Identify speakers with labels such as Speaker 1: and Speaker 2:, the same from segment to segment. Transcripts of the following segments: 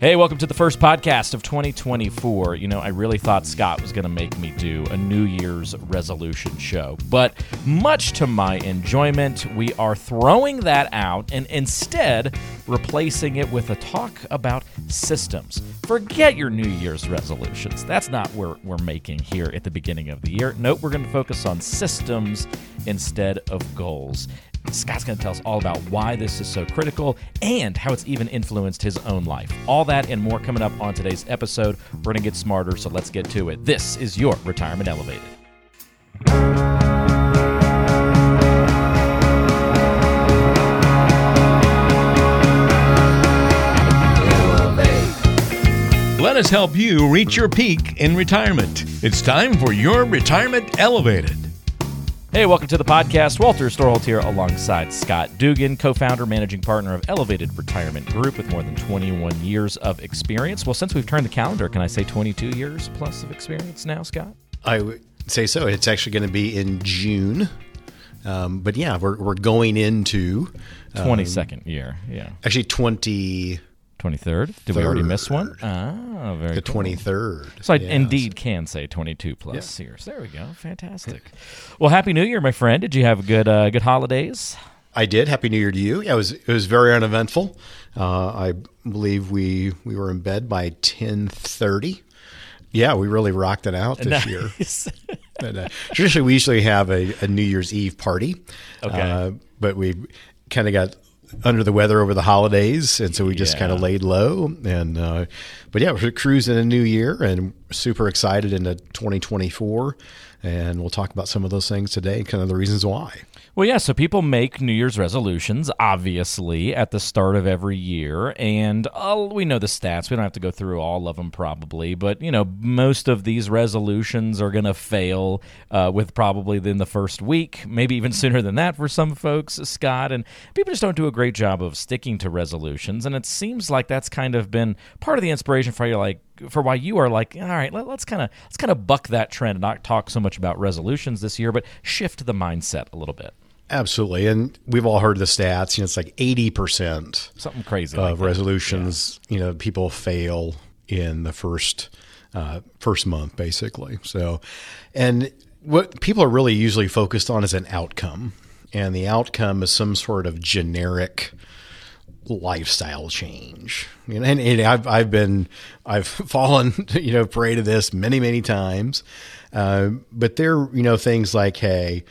Speaker 1: Hey, welcome to the first podcast of 2024. You know, I really thought Scott was going to make me do a New Year's resolution show, but much to my enjoyment, we are throwing that out and instead replacing it with a talk about systems. Forget your New Year's resolutions. That's not what we're making here at the beginning of the year. Nope, we're going to focus on systems instead of goals. Scott's going to tell us all about why this is so critical and how it's even influenced his own life. All that and more coming up on today's episode. We're going to get smarter, so let's get to it. This is your Retirement Elevated.
Speaker 2: Let us help you reach your peak in retirement. It's time for your Retirement Elevated.
Speaker 1: Hey, welcome to the podcast. Walter Storholt here alongside Scott Dougan, co founder, managing partner of Elevated Retirement Group with more than 21 years of experience. Well, since we've turned the calendar, can I say 22 years plus of experience now, Scott?
Speaker 3: I would say so. It's actually going to be in June. Um, but yeah, we're, we're going into um,
Speaker 1: 22nd year. Yeah.
Speaker 3: actually 20,
Speaker 1: 23rd. Did we already miss one? Ah, very
Speaker 3: the
Speaker 1: cool.
Speaker 3: 23rd.
Speaker 1: So I
Speaker 3: Yeah,
Speaker 1: indeed can say 22 plus years. There we go. Fantastic. well, happy New Year, my friend. Did you have good uh, good holidays?
Speaker 3: I did. Happy New Year to you. Yeah, it was it was very uneventful. Uh, I believe we we were in bed by ten thirty. Yeah, we really rocked it out this year.
Speaker 1: Nice.
Speaker 3: But, uh, traditionally, we usually have a, a New Year's Eve party.
Speaker 1: Okay.
Speaker 3: Uh, but we kind of got under the weather over the holidays, and so we just
Speaker 1: Yeah.
Speaker 3: kind of laid low. And uh, but yeah, we're cruising a new year, and super excited into 2024. And we'll talk about some of those things today, kind of the reasons why.
Speaker 1: Well, yeah, so people make New Year's resolutions, obviously, at the start of every year. And uh, we know the stats. We don't have to go through all of them, probably. But, you know, most of these resolutions are going to fail uh, with probably in the first week, maybe even sooner than that for some folks, Scott. And people just don't do a great job of sticking to resolutions. And it seems like that's kind of been part of the inspiration for you, like, for why you are like, all right, let, let's kind of let's kind of buck that trend and not talk so much about resolutions this year, but shift the mindset a little bit.
Speaker 3: Absolutely, and we've all heard the stats. You know, it's like 80 percent
Speaker 1: Something crazy
Speaker 3: of
Speaker 1: that.
Speaker 3: resolutions. You know, people fail in the first uh, first month, basically. So, and what people are really usually focused on is an outcome, and the outcome is some sort of generic lifestyle change. You know, and, and I've I've been I've fallen you know prey to this many many times, uh, but there you know things like hey,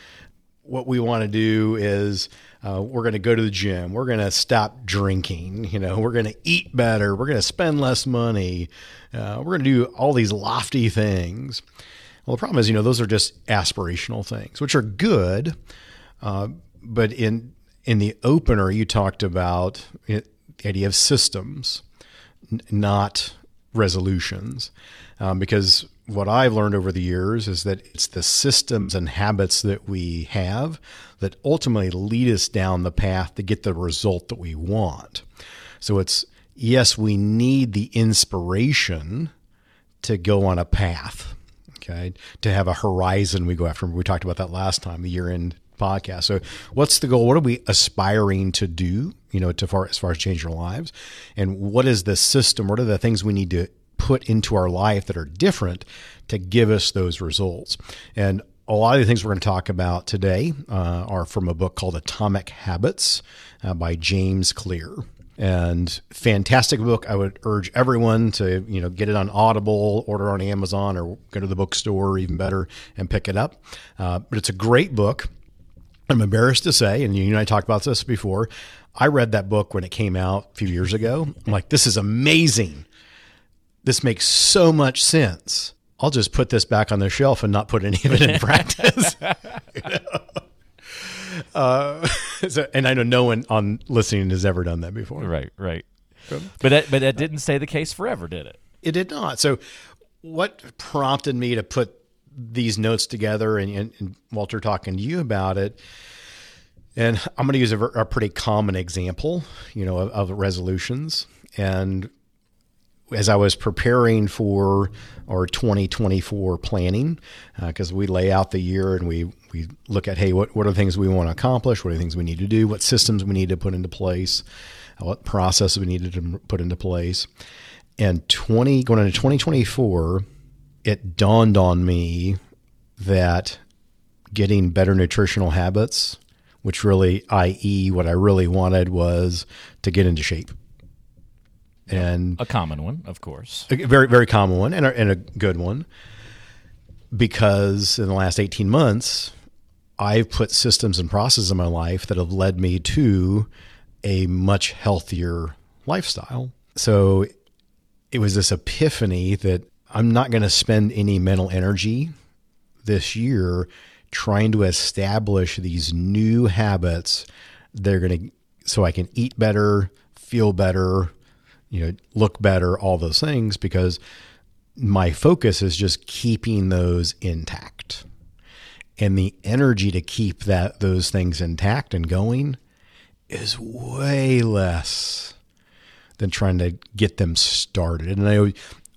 Speaker 3: what we want to do is. Uh, we're going to go to the gym. We're going to stop drinking. You know, we're going to eat better. We're going to spend less money. Uh, we're going to do all these lofty things. Well, the problem is, you know, those are just aspirational things, which are good. Uh, but in in the opener, you talked about it, the idea of systems, n- not resolutions, um, because what I've learned over the years is that it's the systems and habits that we have that ultimately lead us down the path to get the result that we want. So it's yes, we need the inspiration to go on a path, okay, to have a horizon we go after. We talked about that last time, the year end podcast. So, what's the goal? What are we aspiring to do? You know, to far as far as change our lives, and what is the system? What are the things we need to put into our life that are different to give us those results? And a lot of the things we're going to talk about today uh, are from a book called Atomic Habits uh, by James Clear and fantastic book. I would urge everyone to you know get it on Audible, order on Amazon, or go to the bookstore, even better, and pick it up. Uh, but it's a great book. I'm embarrassed to say, and you and I talked about this before. I read that book when it came out a few years ago. I'm like, this is amazing. This makes so much sense. I'll just put this back on the shelf and not put any of it in practice. uh, so, and I know no one on listening has ever done that before.
Speaker 1: Right, right. But that, but that didn't stay the case forever, did it?
Speaker 3: It did not. So, what prompted me to put these notes together and, and, and Walter talking to you about it? And I'm going to use a, a pretty common example, you know, of, of resolutions. And as I was preparing for our 2024 planning, uh, because we lay out the year and we we look at hey, what what are the things we want to accomplish? What are the things we need to do? What systems we need to put into place? what process we needed to put into place. And 20 going into 2024, it dawned on me that getting better nutritional habits, which really, i.e., what I really wanted was to get into shape. And
Speaker 1: A common one, of course.
Speaker 3: a very, very common one and a, and a good one because in the last 18 months, I've put systems and processes in my life that have led me to a much healthier lifestyle. So it was this epiphany that I'm not going to spend any mental energy this year trying to establish these new habits. They're going to, so I can eat better, feel better, you know, look better, all those things, because my focus is just keeping those intact. And the energy to keep that those things intact and going is way less than trying to get them started. And I,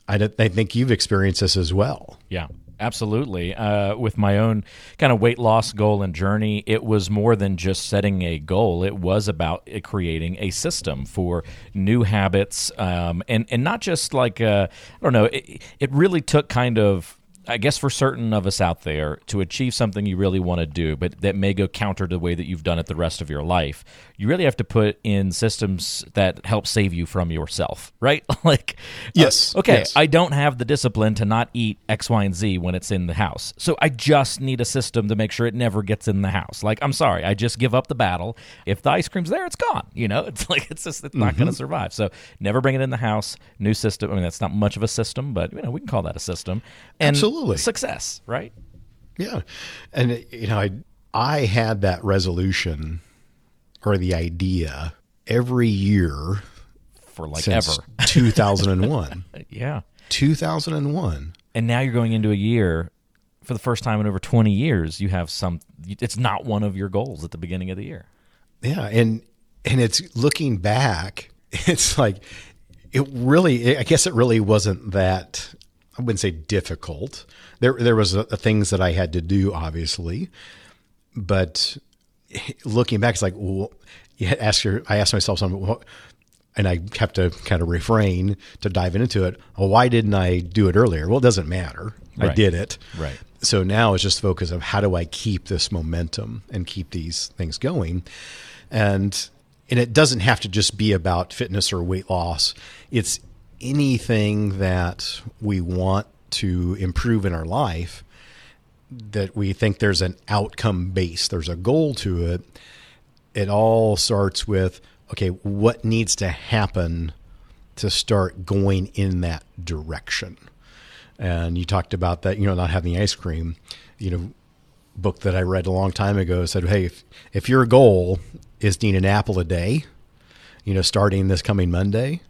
Speaker 3: I, I think you've experienced this as well.
Speaker 1: Yeah, absolutely. Uh, with my own kind of weight loss goal and journey, it was more than just setting a goal. It was about uh, creating a system for new habits, um, and and not just like uh, I don't know. It, it really took kind of I guess for certain of us out there, to achieve something you really want to do, but that may go counter to the way that you've done it the rest of your life, you really have to put in systems that help save you from yourself, right? like, uh,
Speaker 3: Yes,
Speaker 1: okay,
Speaker 3: yes.
Speaker 1: I don't have the discipline to not eat X, Y, and Z when it's in the house. So I just need a system to make sure it never gets in the house. Like, I'm sorry, I just give up the battle. If the ice cream's there, it's gone. You know, it's like, it's just, it's not
Speaker 3: Mm-hmm.
Speaker 1: going to survive. So never bring it in the house. New system. I mean, that's not much of a system, but, you know, we can call that a system. And
Speaker 3: Absolutely.
Speaker 1: Success, right?
Speaker 3: Yeah. And you know, I I had that resolution or the idea every year
Speaker 1: For like ever.
Speaker 3: 2001.
Speaker 1: Yeah.
Speaker 3: 2001.
Speaker 1: And now you're going into a year for the first time in over 20 years, you have some, it's not one of your goals at the beginning of the year.
Speaker 3: Yeah, and and it's looking back, it's like it really I guess it really wasn't that I wouldn't say difficult. There there was uh things that I had to do obviously, but looking back it's like well, you ask your I asked myself something what and I have to kind of refrain to dive into it. Well, why didn't I do it earlier? Well, it doesn't matter. I did it.
Speaker 1: Right.
Speaker 3: So now it's just focus of how do I keep this momentum and keep these things going, and and it doesn't have to just be about fitness or weight loss. It's anything that we want to improve in our life that we think there's an outcome base, there's a goal to it. It all starts with okay, what needs to happen to start going in that direction? And you talked about that, you know, not having ice cream. You know, book that I read a long time ago said, hey, if, if your goal is to eat an apple a day, you know, starting this coming Monday,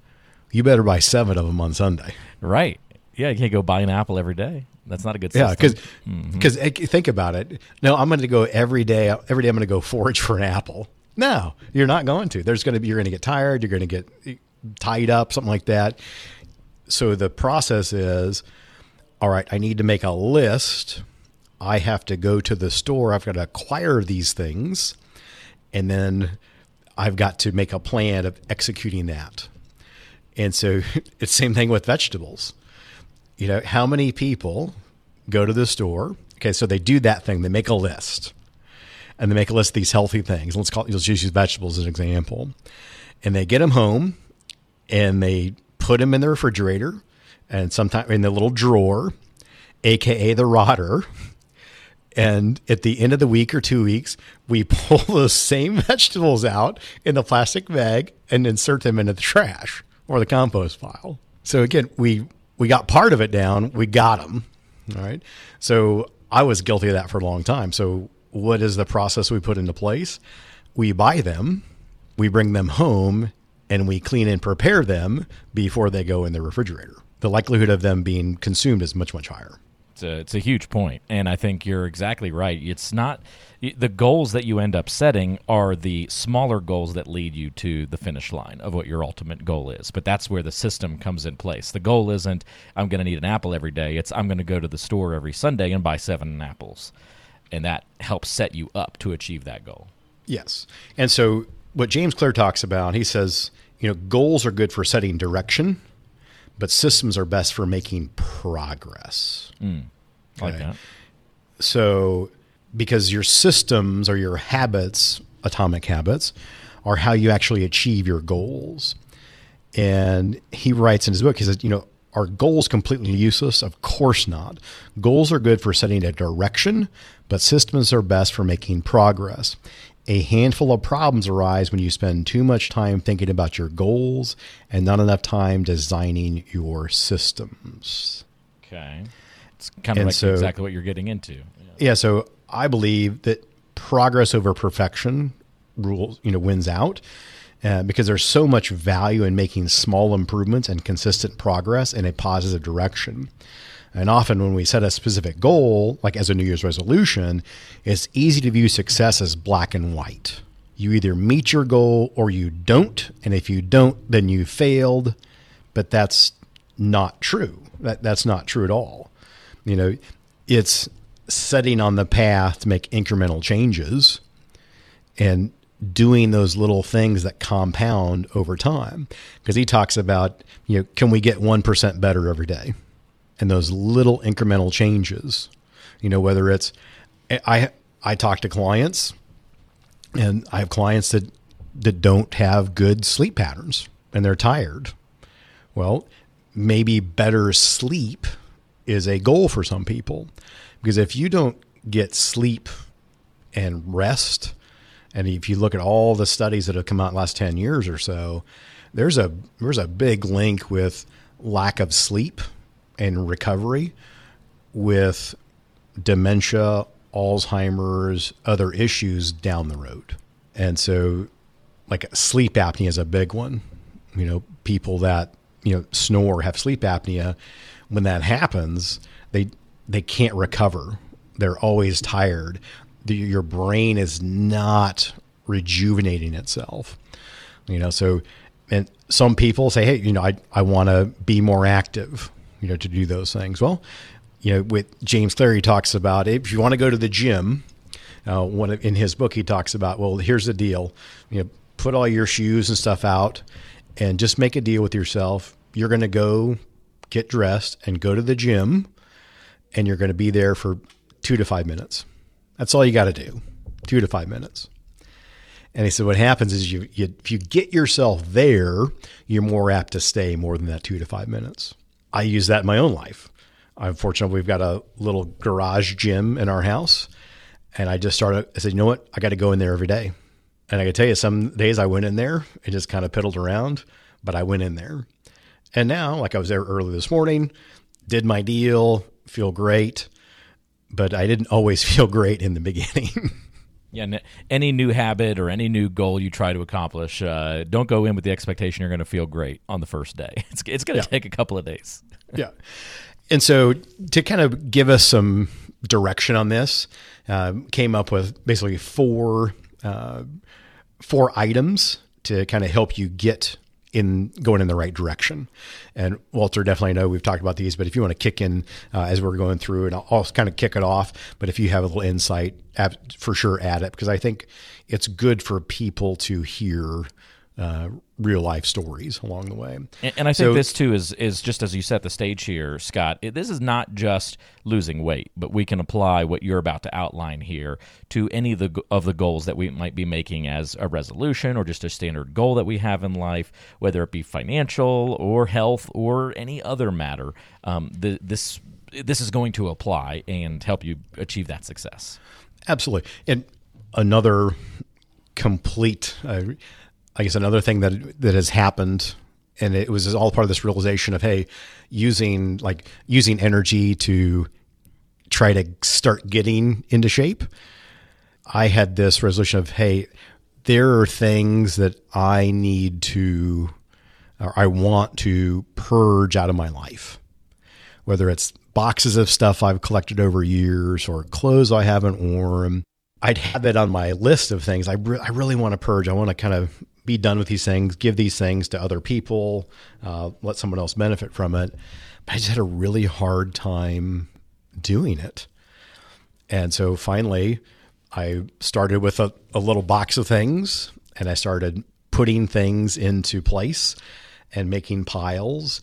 Speaker 3: you better buy seven of them on Sunday.
Speaker 1: Right. Yeah, you can't go buy an apple every day. That's not a good
Speaker 3: Yeah,
Speaker 1: system. Mm-hmm.
Speaker 3: because eh, think about it. No, I'm going to go every day. Every day, I'm going to go forage for an apple. No, you're not going to. There's going to be. You're going to get tired. You're going to get eh, tied up, something like that. So the process is, all right. I need to make a list. I have to go to the store. I've got to acquire these things, and then I've got to make a plan of executing that. And so it's the same thing with vegetables you know, how many people go to the store? Okay, so they do that thing. They make a list, and they make a list of these healthy things. Let's call let's use vegetables as an example, and they get them home, and they put them in the refrigerator, and sometimes in the little drawer, aka the rotter. And at the end of the week or two weeks, we pull those same vegetables out in the plastic bag and insert them into the trash or the compost pile. So again, we we got part of it down. We got them. All right. So I was guilty of that for a long time. So what is the process we put into place? We buy them, we bring them home, and we clean and prepare them before they go in the refrigerator. The likelihood of them being consumed is much much higher.
Speaker 1: It's a, it's a huge point, and I think you're exactly right. It's not the goals that you end up setting are the smaller goals that lead you to the finish line of what your ultimate goal is. But that's where the system comes in place. The goal isn't I'm going to need an apple every day. It's I'm going to go to the store every Sunday and buy seven apples, and that helps set you up to achieve that goal.
Speaker 3: Yes. And so what James Clear talks about, he says you know, goals are good for setting direction, but systems are best for making progress.
Speaker 1: Mm, like
Speaker 3: Okay.
Speaker 1: that.
Speaker 3: So, because your systems or your habits, atomic habits, are how you actually achieve your goals. And he writes in his book, he says, you know, are goals completely useless? Of course not. Goals are good for setting a direction, but systems are best for making progress. A handful of problems arise when you spend too much time thinking about your goals and not enough time designing your systems.
Speaker 1: Okay. It's kind of
Speaker 3: And
Speaker 1: like
Speaker 3: so-
Speaker 1: exactly what you're getting into. Yeah.
Speaker 3: Yeah, so I believe that progress over perfection rules, you know, wins out uh, because there's so much value in making small improvements and consistent progress in a positive direction. And often when we set a specific goal, like as a New Year's resolution, it's easy to view success as black and white. You either meet your goal or you don't, and if you don't, then you failed. But that's not true. That that's not true at all. You know, it's setting on the path to make incremental changes and doing those little things that compound over time. Because he talks about, you know, can we get 1% better every day? And those little incremental changes, you know, whether it's, I, I talk to clients and I have clients that, that don't have good sleep patterns and they're tired. Well, maybe better sleep is a goal for some people because if you don't get sleep and rest, and if you look at all the studies that have come out in the last 10 years or so, there's a there's a big link with lack of sleep and recovery with dementia, Alzheimer's, other issues down the road. And so like sleep apnea is a big one. You know, people that, you know, snore have sleep apnea, when that happens, they they can't recover. They're always tired. The, your brain is not rejuvenating itself. You know, so and some people say, "Hey, you know, I I want to be more active." You know, to do those things. Well, you know, with James Clear, he talks about if you want to go to the gym. Uh, one of, in his book, he talks about, well, here's the deal. You know, put all your shoes and stuff out, and just make a deal with yourself. You're going to go get dressed and go to the gym, and you're going to be there for two to five minutes. That's all you got to do, two to five minutes. And he said, what happens is you, you if you get yourself there, you're more apt to stay more than that two to five minutes. I use that in my own life. I'm fortunate we've got a little garage gym in our house. And I just started, I said, you know what? I got to go in there every day. And I can tell you, some days I went in there and just kind of piddled around, but I went in there. And now, like I was there early this morning, did my deal, feel great, but I didn't always feel great in the beginning.
Speaker 1: Yeah, n- any new habit or any new goal you try to accomplish, uh, don't go in with the expectation you're going to feel great on the first day. It's, it's going to take a couple of days.
Speaker 3: yeah. And so to kind of give us some direction on this, um, came up with basically four uh, four items to kind of help you get in going in the right direction. And Walter, definitely know we've talked about these, but if you want to kick in uh, as we're going through, and I'll, I'll kind of kick it off. But if you have a little insight, for sure, add it because I think it's good for people to hear uh, real life stories along the way.
Speaker 1: And, and I think
Speaker 3: So-
Speaker 1: this too is is just as you set the stage here, Scott. It, this is not just losing weight, but we can apply what you're about to outline here to any of the of the goals that we might be making as a resolution or just a standard goal that we have in life, whether it be financial or health or any other matter. Um, the, this this is going to apply and help you achieve that success.
Speaker 3: Absolutely. And another complete, uh, I guess, another thing that that has happened, and it was all part of this realization of hey, using like using energy to try to start getting into shape. I had this resolution of hey, there are things that I need to, or I want to purge out of my life whether it's boxes of stuff I've collected over years or clothes I haven't worn. I'd have it on my list of things I, re- I really want to purge. I want to kind of be done with these things, give these things to other people, uh, let someone else benefit from it. But I just had a really hard time doing it. And so finally, I started with a, a little box of things and I started putting things into place and making piles.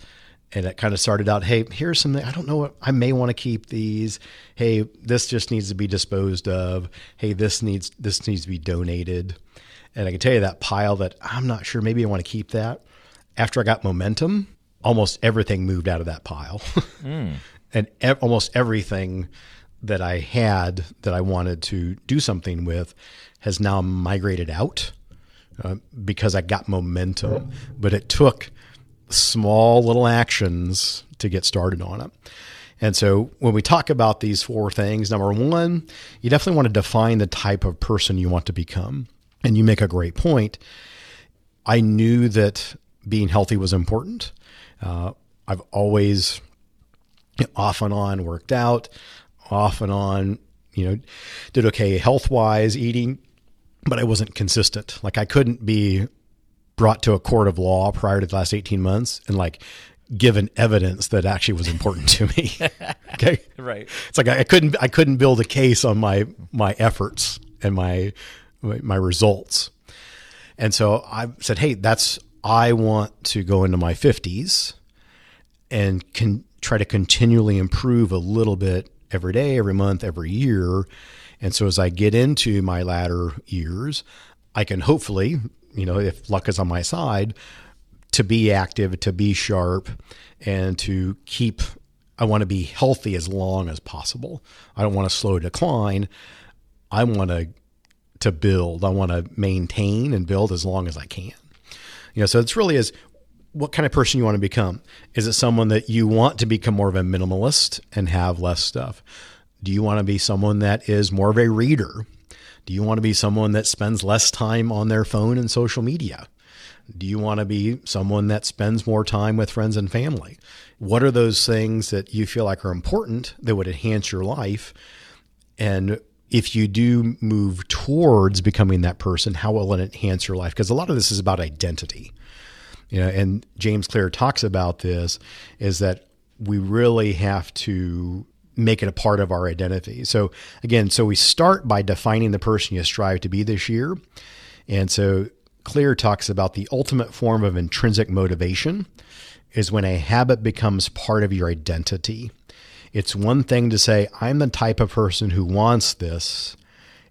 Speaker 3: And it kind of started out, hey, here's something I don't know what I may want to keep these. Hey, this just needs to be disposed of. Hey, this needs this needs to be donated. And I can tell you that pile that I'm not sure, maybe I want to keep that. After I got momentum, almost everything moved out of that pile. mm. And ev- almost everything that I had that I wanted to do something with has now migrated out uh, because I got momentum. But it took small little actions to get started on it. And so when we talk about these four things, number one, you definitely want to define the type of person you want to become. And you make a great point. I knew that being healthy was important. Uh, I've always off and on worked out, off and on, you know, did okay health wise, eating, but I wasn't consistent. Like I couldn't be brought to a court of law prior to the last 18 months and like given evidence that actually was important to me. okay.
Speaker 1: Right.
Speaker 3: It's like I, I couldn't I couldn't build a case on my my efforts and my my results. And so I said, "Hey, that's I want to go into my 50s and can try to continually improve a little bit every day, every month, every year. And so as I get into my latter years, I can hopefully, you know, if luck is on my side, to be active, to be sharp, and to keep. I want to be healthy as long as possible. I don't want to slow decline. I want to to build. I want to maintain and build as long as I can. You know, so it's really is what kind of person you want to become. Is it someone that you want to become more of a minimalist and have less stuff? Do you want to be someone that is more of a reader? Do you want to be someone that spends less time on their phone and social media? Do you want to be someone that spends more time with friends and family? What are those things that you feel like are important that would enhance your life? And if you do move towards becoming that person, how will it enhance your life? Because a lot of this is about identity. You know, and James Clear talks about this is that we really have to make it a part of our identity. So again, so we start by defining the person you strive to be this year. And so Clear talks about the ultimate form of intrinsic motivation is when a habit becomes part of your identity. It's one thing to say, I'm the type of person who wants this.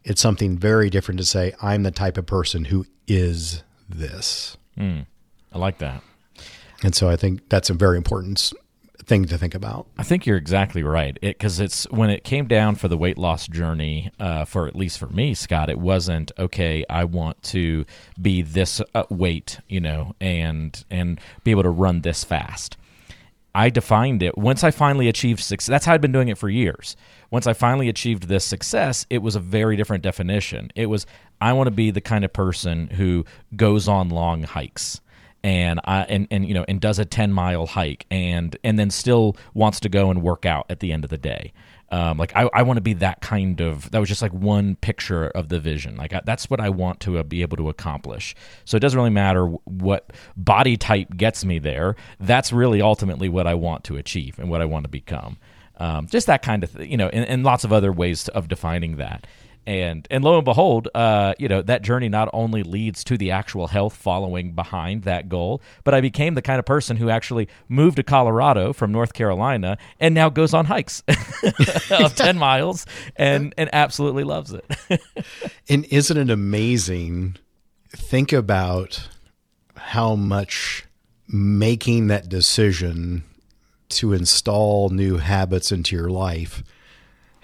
Speaker 3: It's something very different to say, I'm the type of person who is this.
Speaker 1: Mm, I like that.
Speaker 3: And so I think that's a very important thing to think about.
Speaker 1: I think you're exactly right. Because it, it's when it came down for the weight loss journey, uh, for at least for me, Scott, it wasn't okay. I want to be this uh, weight, you know, and and be able to run this fast. I defined it once I finally achieved success. That's how I'd been doing it for years. Once I finally achieved this success, it was a very different definition. It was I want to be the kind of person who goes on long hikes and I and, and you know and does a 10 mile hike and and then still wants to go and work out at the end of the day. Um, like I, I want to be that kind of that was just like one picture of the vision. Like I, that's what i want to uh, be able to accomplish. So it doesn't really matter what body type gets me there. That's really ultimately what i want to achieve and what i want to become. Um, just that kind of th- you know and, and lots of other ways to, of defining that and and lo and behold, uh, you know that journey not only leads to the actual health following behind that goal, but I became the kind of person who actually moved to Colorado from North Carolina and now goes on hikes of ten miles and and absolutely loves it.
Speaker 3: and isn't it amazing? Think about how much making that decision to install new habits into your life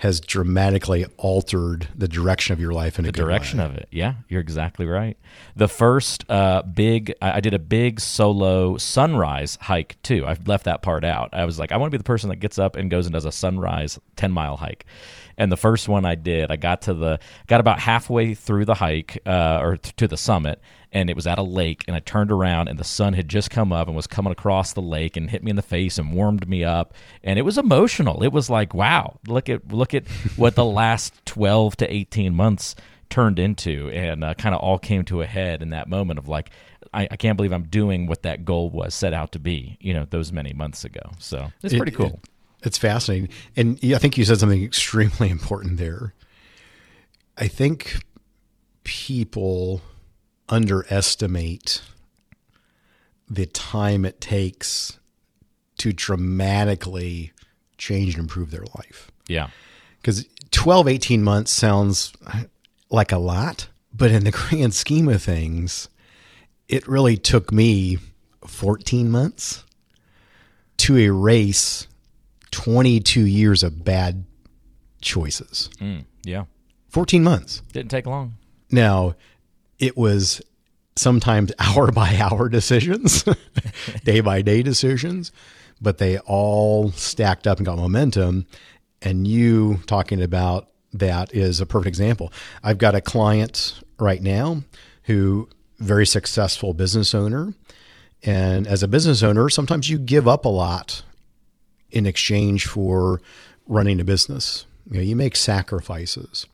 Speaker 3: has dramatically altered the direction of your life in
Speaker 1: the
Speaker 3: a
Speaker 1: direction
Speaker 3: way.
Speaker 1: of it. Yeah, you're exactly right. The first uh, big, I did a big solo sunrise hike too. I left that part out. I was like, I want to be the person that gets up and goes and does a sunrise ten mile hike. And the first one I did, I got to the got about halfway through the hike uh, or th- to the summit, and it was at a lake and I turned around and the sun had just come up and was coming across the lake and hit me in the face and warmed me up and it was emotional. It was like, wow, look at look at what the last 12 to 18 months turned into and uh, kind of all came to a head in that moment of like I, I, can't believe I'm doing what that goal was set out to be, you know, those many months ago. So it's pretty cool. It,
Speaker 3: it's fascinating. And I think you said something extremely important there. I think people underestimate the time it takes to dramatically change and improve their life.
Speaker 1: Yeah.
Speaker 3: Because 12, 18 months sounds like a lot, but in the grand scheme of things, it really took me 14 months to erase 22 years of bad choices.
Speaker 1: Mm, yeah.
Speaker 3: 14 months.
Speaker 1: Didn't take long.
Speaker 3: Now, it was sometimes hour by hour decisions, day by day decisions, but they all stacked up and got momentum. And you talking about that is a perfect example. I've got a client right now who very successful business owner. And as a business owner, sometimes you give up a lot in exchange for running a business. You know, you make sacrifices.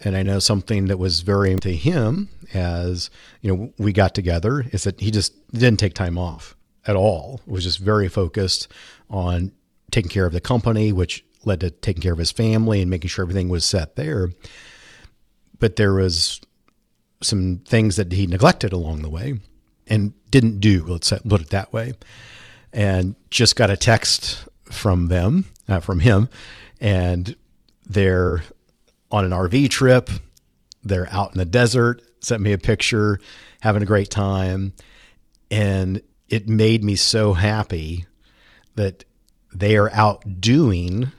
Speaker 3: And I know something that was very to him as, you know, we got together is that he just didn't take time off at all. It was just very focused on taking care of the company, which led to taking care of his family and making sure everything was set there. But there was some things that he neglected along the way and didn't do, let's put it that way. And just got a text from them, uh, from him, and they're on an RV trip. They're out in the desert, sent me a picture, having a great time. And it made me so happy that they are out doing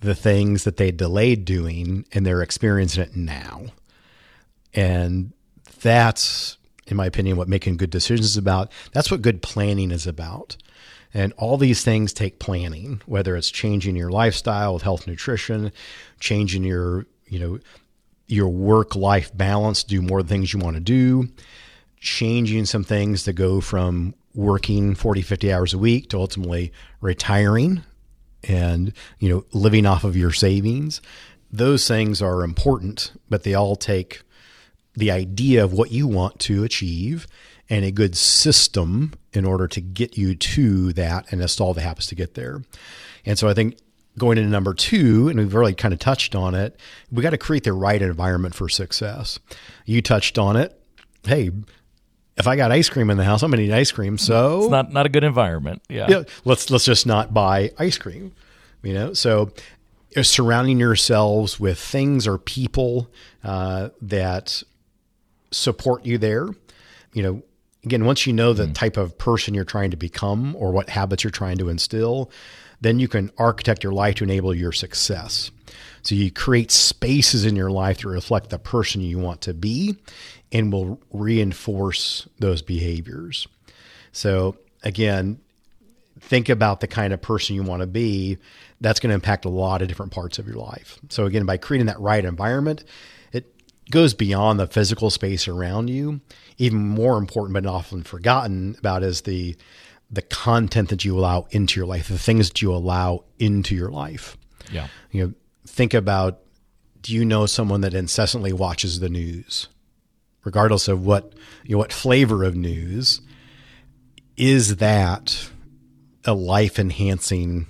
Speaker 3: the things that they delayed doing and they're experiencing it now. And that's, in my opinion, what making good decisions is about. That's what good planning is about. And all these things take planning, whether it's changing your lifestyle with health nutrition, changing your, you know, your work life balance, do more things you want to do, changing some things to go from working 40, 50 hours a week to ultimately retiring and, you know, living off of your savings. Those things are important, but they all take the idea of what you want to achieve and a good system in order to get you to that and install the habits to get there. And so I think going into number two, and we've already kind of touched on it, we got to create the right environment for success. You touched on it. Hey, if I got ice cream in the house, I'm gonna eat ice cream. So
Speaker 1: it's not not a good environment. Yeah.
Speaker 3: Yeah. Let's let's just not buy ice cream. You know. So uh, surrounding yourselves with things or people uh, that support you there. You know, again, once you know the mm. type of person you're trying to become or what habits you're trying to instill, then you can architect your life to enable your success. So you create spaces in your life to reflect the person you want to be and will reinforce those behaviors. So again, think about the kind of person you want to be. That's going to impact a lot of different parts of your life. So again, by creating that right environment, goes beyond the physical space around you. Even more important, but often forgotten about is the the content that you allow into your life, the things that you allow into your life.
Speaker 1: Yeah.
Speaker 3: You know, think about do you know someone that incessantly watches the news? Regardless of what you know, what flavor of news, is that a life enhancing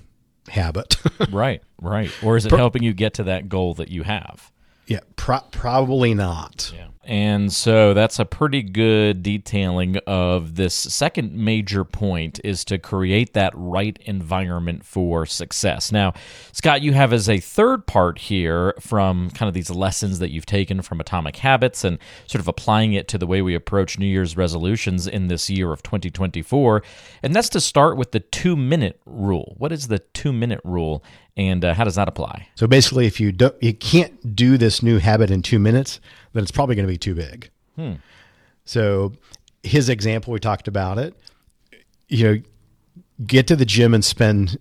Speaker 3: habit?
Speaker 1: right, right. Or is it helping you get to that goal that you have?
Speaker 3: Yeah, pro- probably not.
Speaker 1: Yeah. And so that's a pretty good detailing of this second major point is to create that right environment for success. Now, Scott, you have as a third part here from kind of these lessons that you've taken from Atomic Habits and sort of applying it to the way we approach New Year's resolutions in this year of 2024. And that's to start with the two minute rule. What is the two minute rule? and uh, how does that apply?
Speaker 3: So basically, if you don't, you can't do this new habit in two minutes, then it's probably going to be too big. Hmm. So his example, we talked about it. You know, get to the gym and spend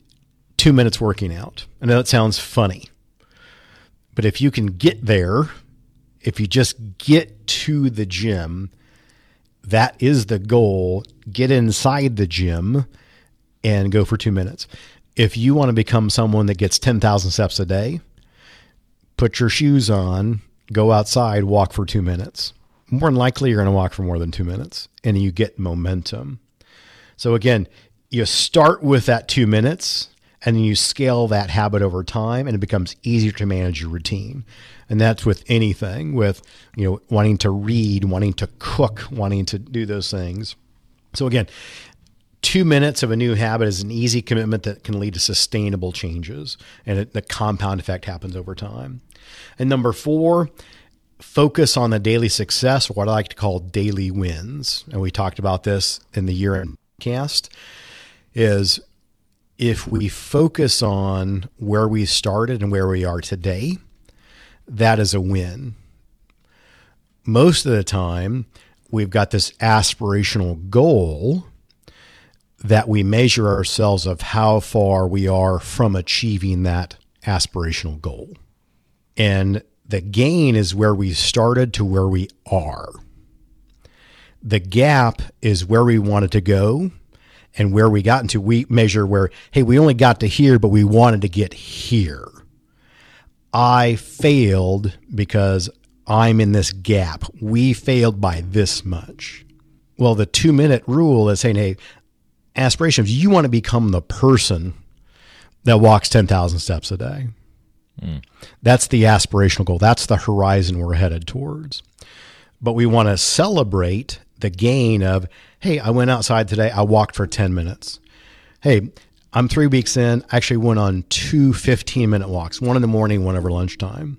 Speaker 3: two minutes working out. I know that sounds funny, but if you can get there, if you just get to the gym, that is the goal. Get inside the gym and go for two minutes if you want to become someone that gets 10,000 steps a day, put your shoes on, go outside, walk for two minutes. More than likely, you're going to walk for more than two minutes and you get momentum. So, again, you start with that two minutes and then you scale that habit over time and it becomes easier to manage your routine and that's with anything with you know wanting to read wanting to cook wanting to do those things so again two minutes of a new habit is an easy commitment that can lead to sustainable changes and it, the compound effect happens over time and number four focus on the daily success what i like to call daily wins and we talked about this in the year end cast is if we focus on where we started and where we are today, that is a win. Most of the time, we've got this aspirational goal that we measure ourselves of how far we are from achieving that aspirational goal. And the gain is where we started to where we are. The gap is where we wanted to go and where we got into, we measure where, hey, we only got to here, but we wanted to get here. I failed because I'm in this gap. We failed by this much. Well, the two minute rule is saying, hey, aspirations, you want to become the person that walks 10,000 steps a day. Mm. That's the aspirational goal. That's the horizon we're headed towards. But we want to celebrate the gain of, hey, I went outside today, I walked for 10 minutes. Hey, I'm three weeks in, I actually went on two 15 minute walks, one in the morning, one over lunchtime.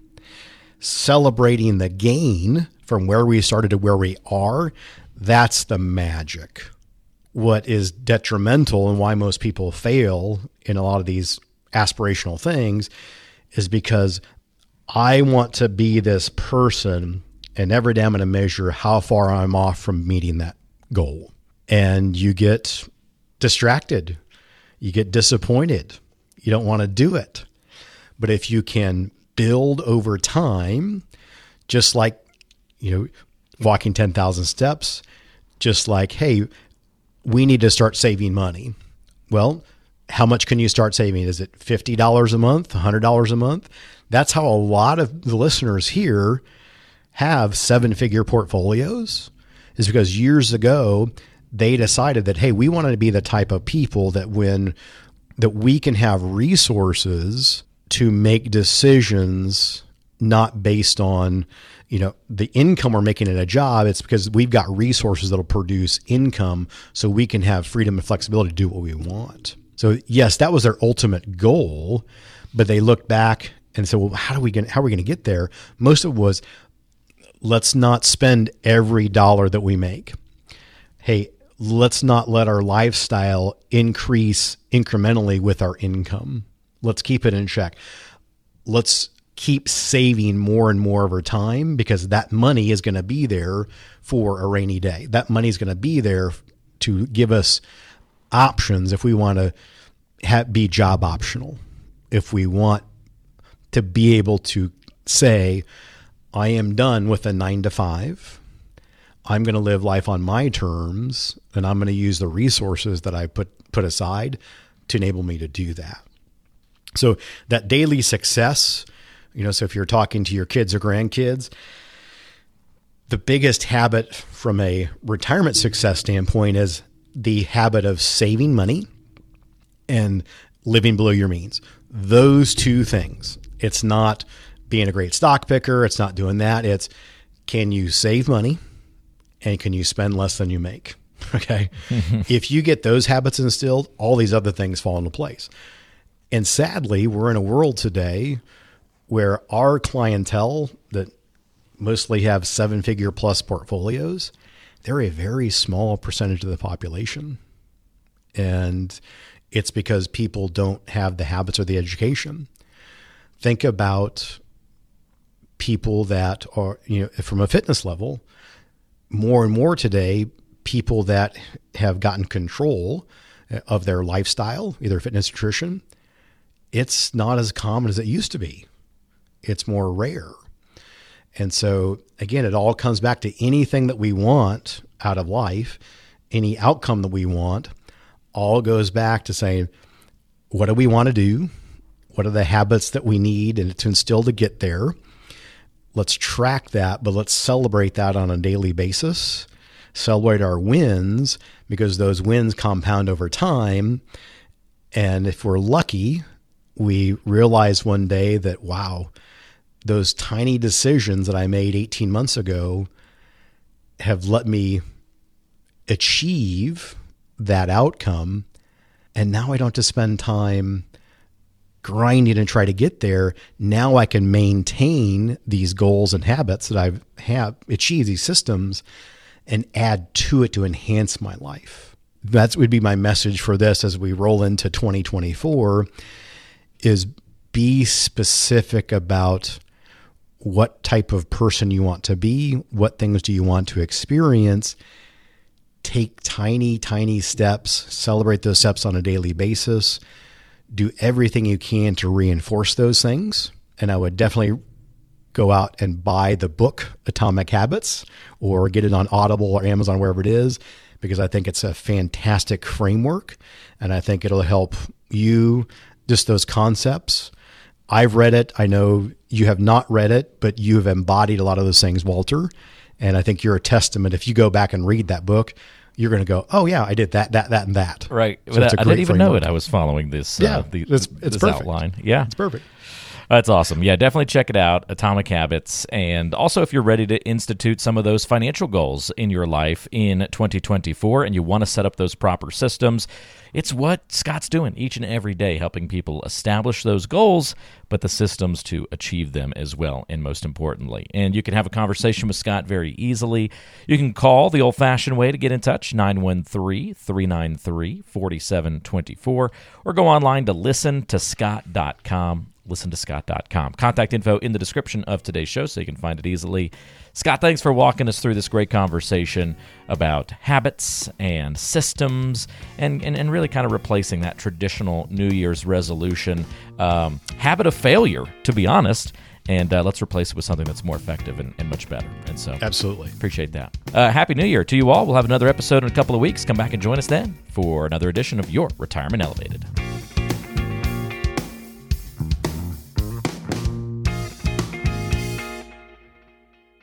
Speaker 3: Celebrating the gain from where we started to where we are, that's the magic. What is detrimental and why most people fail in a lot of these aspirational things is because I want to be this person and every day I'm going to measure how far I'm off from meeting that goal. And you get distracted, you get disappointed, you don't want to do it. But if you can build over time, just like, you know, walking 10,000 steps, just like, hey, we need to start saving money. Well, how much can you start saving? Is it $50 a month, $100 a month? That's how a lot of the listeners here have seven figure portfolios is because years ago they decided that hey we wanted to be the type of people that when that we can have resources to make decisions not based on you know the income we're making in a job it's because we've got resources that'll produce income so we can have freedom and flexibility to do what we want so yes that was their ultimate goal but they looked back and said well how do we how are we going to get there most of it was let's not spend every dollar that we make. Hey, let's not let our lifestyle increase incrementally with our income. Let's keep it in check. Let's keep saving more and more over time because that money is going to be there for a rainy day. That money is going to be there to give us options if we want to be job optional. If we want to be able to say, I am done with a nine to five. I'm going to live life on my terms, and I'm going to use the resources that I put put aside to enable me to do that. So that daily success, you know, so if you're talking to your kids or grandkids, the biggest habit from a retirement success standpoint is the habit of saving money and living below your means. Those two things. It's not being a great stock picker. It's not doing that. It's can you save money and can you spend less than you make? Okay. if you get those habits instilled, all these other things fall into place. And sadly, we're in a world today where our clientele that mostly have seven figure plus portfolios, they're a very small percentage of the population. And it's because people don't have the habits or the education. Think about people that are, you know, from a fitness level, more and more today, people that have gotten control uh, of their lifestyle, either fitness, nutrition, it's not as common as it used to be. It's more rare. And so, again, it all comes back to anything that we want out of life, any outcome that we want, all goes back to saying, what do we want to do? What are the habits that we need and to instill to get there? let's track that, but let's celebrate that on a daily basis. Celebrate our wins because those wins compound over time. And if we're lucky, we realize one day that, wow, those tiny decisions that I made 18 months ago have let me achieve that outcome. And now I don't have to spend time grinding and try to get there. Now I can maintain these goals and habits that I've have achieved these systems and add to it to enhance my life. That would be my message for this as we roll into 2024 is be specific about what type of person you want to be, what things do you want to experience. Take tiny, tiny steps, celebrate those steps on a daily basis. Do everything you can to reinforce those things. And I would definitely go out and buy the book Atomic Habits or get it on Audible or Amazon, wherever it is, because I think it's a fantastic framework and I think it'll help you just those concepts. I've read it. I know you have not read it, but you have embodied a lot of those things, Walter. And I think you're a testament. If you go back and read that book, you're going to go, oh yeah, I did that, that, that, and that.
Speaker 1: Right. So I, I didn't even framework. know it. I was following this.
Speaker 3: Yeah, uh, the, it's, it's
Speaker 1: this outline. Yeah,
Speaker 3: it's perfect.
Speaker 1: That's awesome. Yeah, definitely check it out, Atomic Habits. And also, if you're ready to institute some of those financial goals in your life in 2024 and you want to set up those proper systems, it's what Scott's doing each and every day, helping people establish those goals, but the systems to achieve them as well, and most importantly. And you can have a conversation with Scott very easily. You can call the old fashioned way to get in touch, 913 393 4724, or go online to listen to scott.com listentoscott.com. Contact info in the description of today's show so you can find it easily. Scott, thanks for walking us through this great conversation about habits and systems and, and, and really kind of replacing that traditional New Year's resolution um, habit of failure, to be honest. And uh, let's replace it with something that's more effective and, and much better. And so,
Speaker 3: absolutely
Speaker 1: appreciate that. Uh, Happy New Year to you all. We'll have another episode in a couple of weeks. Come back and join us then for another edition of Your Retirement Elevated.